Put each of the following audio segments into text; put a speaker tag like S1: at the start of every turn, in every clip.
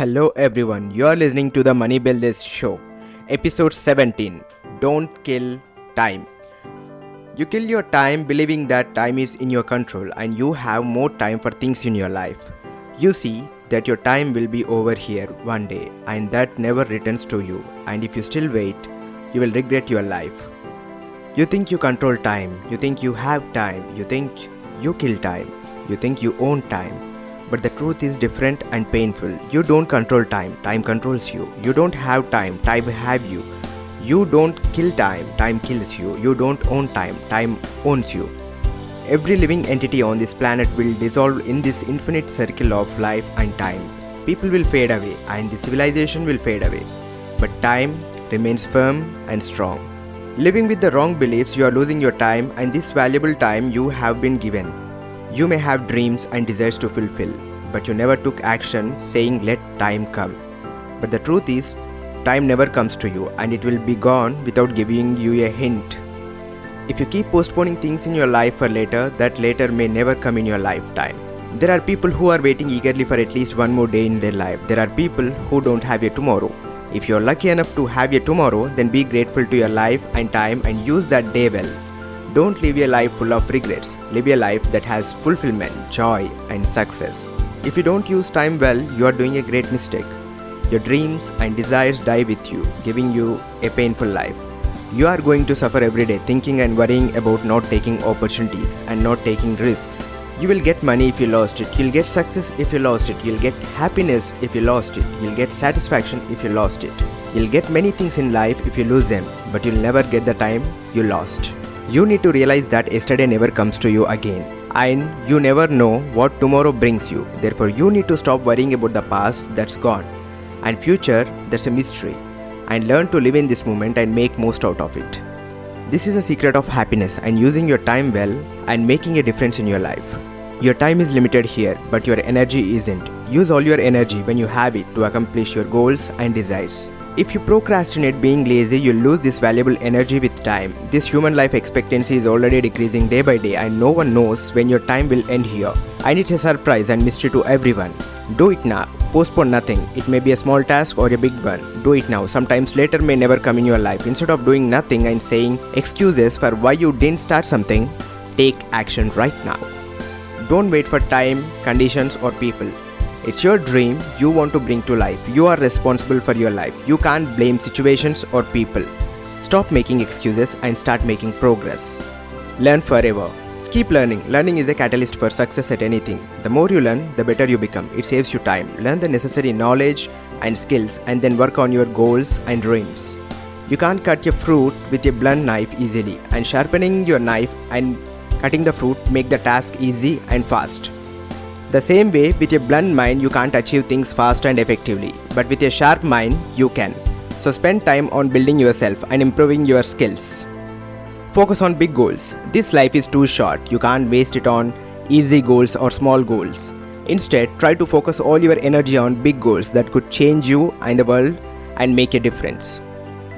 S1: Hello everyone, you are listening to the Money Builders Show, episode 17 Don't Kill Time. You kill your time believing that time is in your control and you have more time for things in your life. You see that your time will be over here one day and that never returns to you, and if you still wait, you will regret your life. You think you control time, you think you have time, you think you kill time, you think you own time. But the truth is different and painful. You don't control time, time controls you. You don't have time, time have you. You don't kill time, time kills you. You don't own time, time owns you. Every living entity on this planet will dissolve in this infinite circle of life and time. People will fade away and the civilization will fade away. But time remains firm and strong. Living with the wrong beliefs, you are losing your time and this valuable time you have been given. You may have dreams and desires to fulfill, but you never took action saying, Let time come. But the truth is, time never comes to you and it will be gone without giving you a hint. If you keep postponing things in your life for later, that later may never come in your lifetime. There are people who are waiting eagerly for at least one more day in their life. There are people who don't have a tomorrow. If you're lucky enough to have a tomorrow, then be grateful to your life and time and use that day well. Don't live a life full of regrets. Live a life that has fulfillment, joy, and success. If you don't use time well, you are doing a great mistake. Your dreams and desires die with you, giving you a painful life. You are going to suffer every day thinking and worrying about not taking opportunities and not taking risks. You will get money if you lost it. You'll get success if you lost it. You'll get happiness if you lost it. You'll get satisfaction if you lost it. You'll get many things in life if you lose them, but you'll never get the time you lost. You need to realize that yesterday never comes to you again. And you never know what tomorrow brings you. Therefore, you need to stop worrying about the past that's gone and future that's a mystery and learn to live in this moment and make most out of it. This is a secret of happiness and using your time well and making a difference in your life. Your time is limited here, but your energy isn't. Use all your energy when you have it to accomplish your goals and desires. If you procrastinate being lazy, you lose this valuable energy with time. This human life expectancy is already decreasing day by day, and no one knows when your time will end here. And it's a surprise and mystery to everyone. Do it now. Postpone nothing. It may be a small task or a big one. Do it now. Sometimes later may never come in your life. Instead of doing nothing and saying excuses for why you didn't start something, take action right now. Don't wait for time, conditions, or people. It's your dream you want to bring to life. You are responsible for your life. You can't blame situations or people. Stop making excuses and start making progress. Learn forever. Keep learning. Learning is a catalyst for success at anything. The more you learn, the better you become. It saves you time. Learn the necessary knowledge and skills and then work on your goals and dreams. You can't cut your fruit with a blunt knife easily, and sharpening your knife and cutting the fruit make the task easy and fast. The same way, with a blunt mind, you can't achieve things fast and effectively, but with a sharp mind, you can. So spend time on building yourself and improving your skills. Focus on big goals. This life is too short, you can't waste it on easy goals or small goals. Instead, try to focus all your energy on big goals that could change you and the world and make a difference.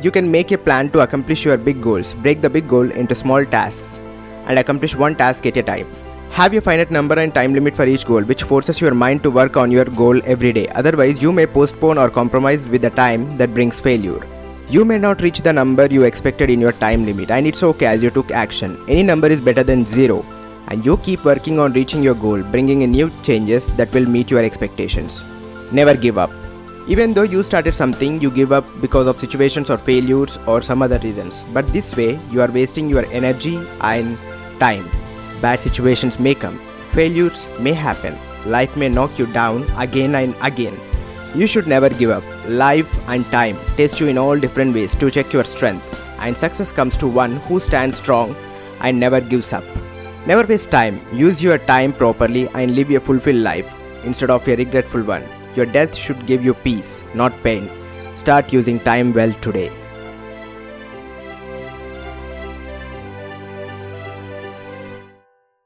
S1: You can make a plan to accomplish your big goals, break the big goal into small tasks, and accomplish one task at a time. Have a finite number and time limit for each goal, which forces your mind to work on your goal every day. Otherwise, you may postpone or compromise with the time that brings failure. You may not reach the number you expected in your time limit, and it's okay as you took action. Any number is better than zero, and you keep working on reaching your goal, bringing in new changes that will meet your expectations. Never give up. Even though you started something, you give up because of situations or failures or some other reasons. But this way, you are wasting your energy and time. Bad situations may come, failures may happen, life may knock you down again and again. You should never give up. Life and time test you in all different ways to check your strength, and success comes to one who stands strong and never gives up. Never waste time. Use your time properly and live a fulfilled life instead of a regretful one. Your death should give you peace, not pain. Start using time well today.